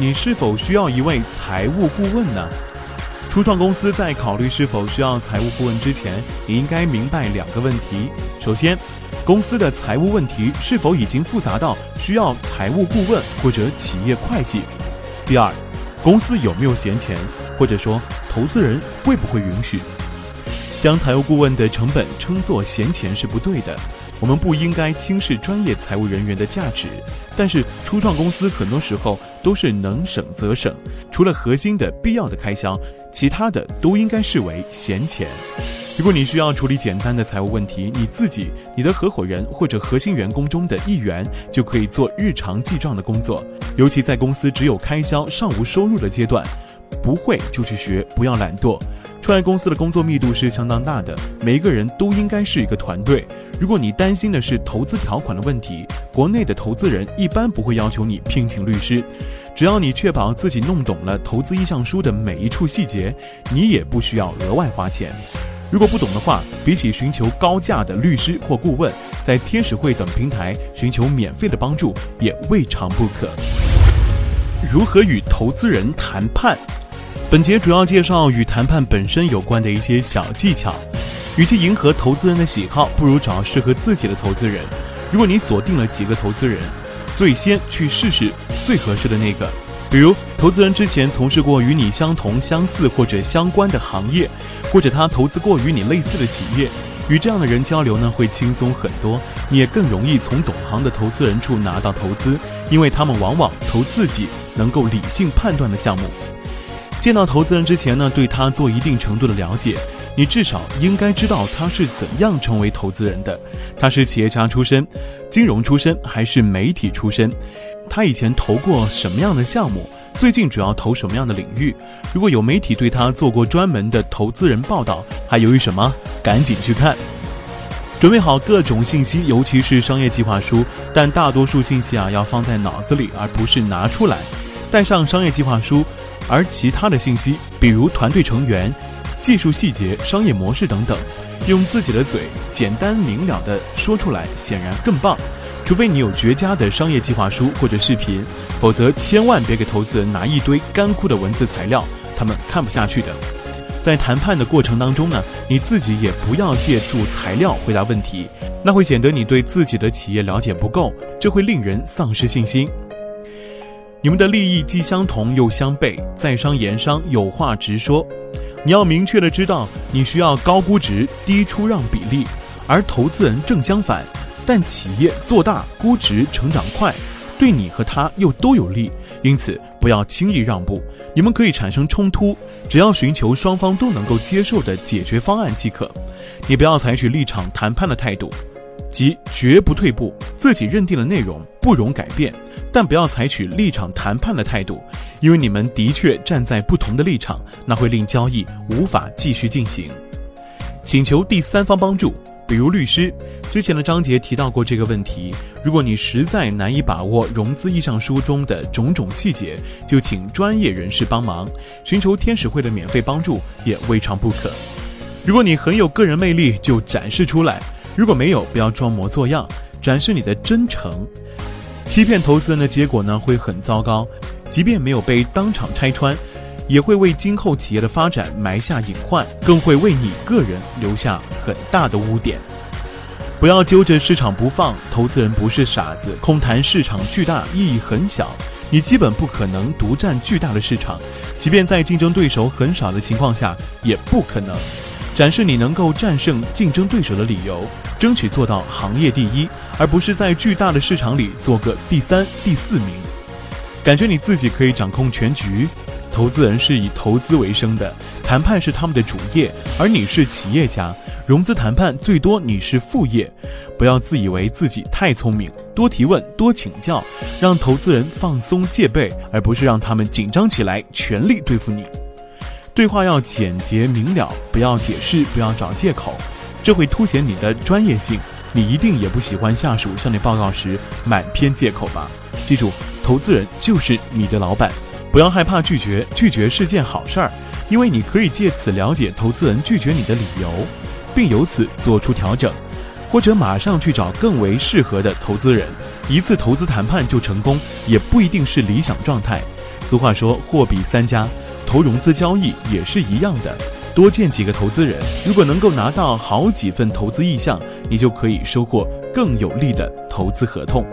你是否需要一位财务顾问呢？初创公司在考虑是否需要财务顾问之前，你应该明白两个问题：首先，公司的财务问题是否已经复杂到需要财务顾问或者企业会计；第二，公司有没有闲钱，或者说投资人会不会允许？将财务顾问的成本称作闲钱是不对的。我们不应该轻视专业财务人员的价值，但是初创公司很多时候都是能省则省，除了核心的必要的开销，其他的都应该视为闲钱。如果你需要处理简单的财务问题，你自己、你的合伙人或者核心员工中的一员就可以做日常记账的工作，尤其在公司只有开销尚无收入的阶段，不会就去学，不要懒惰。创业公司的工作密度是相当大的，每一个人都应该是一个团队。如果你担心的是投资条款的问题，国内的投资人一般不会要求你聘请律师，只要你确保自己弄懂了投资意向书的每一处细节，你也不需要额外花钱。如果不懂的话，比起寻求高价的律师或顾问，在天使会等平台寻求免费的帮助也未尝不可。如何与投资人谈判？本节主要介绍与谈判本身有关的一些小技巧。与其迎合投资人的喜好，不如找适合自己的投资人。如果你锁定了几个投资人，最先去试试最合适的那个。比如，投资人之前从事过与你相同、相似或者相关的行业，或者他投资过与你类似的企业。与这样的人交流呢，会轻松很多，你也更容易从懂行的投资人处拿到投资，因为他们往往投自己能够理性判断的项目。见到投资人之前呢，对他做一定程度的了解。你至少应该知道他是怎样成为投资人的。他是企业家出身、金融出身还是媒体出身？他以前投过什么样的项目？最近主要投什么样的领域？如果有媒体对他做过专门的投资人报道，还犹豫什么？赶紧去看！准备好各种信息，尤其是商业计划书，但大多数信息啊要放在脑子里，而不是拿出来。带上商业计划书，而其他的信息，比如团队成员。技术细节、商业模式等等，用自己的嘴简单明了的说出来，显然更棒。除非你有绝佳的商业计划书或者视频，否则千万别给投资人拿一堆干枯的文字材料，他们看不下去的。在谈判的过程当中呢，你自己也不要借助材料回答问题，那会显得你对自己的企业了解不够，这会令人丧失信心。你们的利益既相同又相悖，在商言商，有话直说。你要明确的知道，你需要高估值、低出让比例，而投资人正相反。但企业做大、估值成长快，对你和他又都有利，因此不要轻易让步。你们可以产生冲突，只要寻求双方都能够接受的解决方案即可。你不要采取立场谈判的态度，即绝不退步，自己认定的内容不容改变。但不要采取立场谈判的态度。因为你们的确站在不同的立场，那会令交易无法继续进行。请求第三方帮助，比如律师。之前的章节提到过这个问题。如果你实在难以把握融资意向书中的种种细节，就请专业人士帮忙，寻求天使会的免费帮助也未尝不可。如果你很有个人魅力，就展示出来；如果没有，不要装模作样，展示你的真诚。欺骗投资人的结果呢，会很糟糕。即便没有被当场拆穿，也会为今后企业的发展埋下隐患，更会为你个人留下很大的污点。不要揪着市场不放，投资人不是傻子，空谈市场巨大意义很小，你基本不可能独占巨大的市场，即便在竞争对手很少的情况下，也不可能。展示你能够战胜竞争对手的理由，争取做到行业第一，而不是在巨大的市场里做个第三、第四名。感觉你自己可以掌控全局，投资人是以投资为生的，谈判是他们的主业，而你是企业家，融资谈判最多你是副业。不要自以为自己太聪明，多提问，多请教，让投资人放松戒备，而不是让他们紧张起来，全力对付你。对话要简洁明了，不要解释，不要找借口，这会凸显你的专业性。你一定也不喜欢下属向你报告时满篇借口吧？记住。投资人就是你的老板，不要害怕拒绝，拒绝是件好事儿，因为你可以借此了解投资人拒绝你的理由，并由此做出调整，或者马上去找更为适合的投资人。一次投资谈判就成功，也不一定是理想状态。俗话说货比三家，投融资交易也是一样的。多见几个投资人，如果能够拿到好几份投资意向，你就可以收获更有利的投资合同。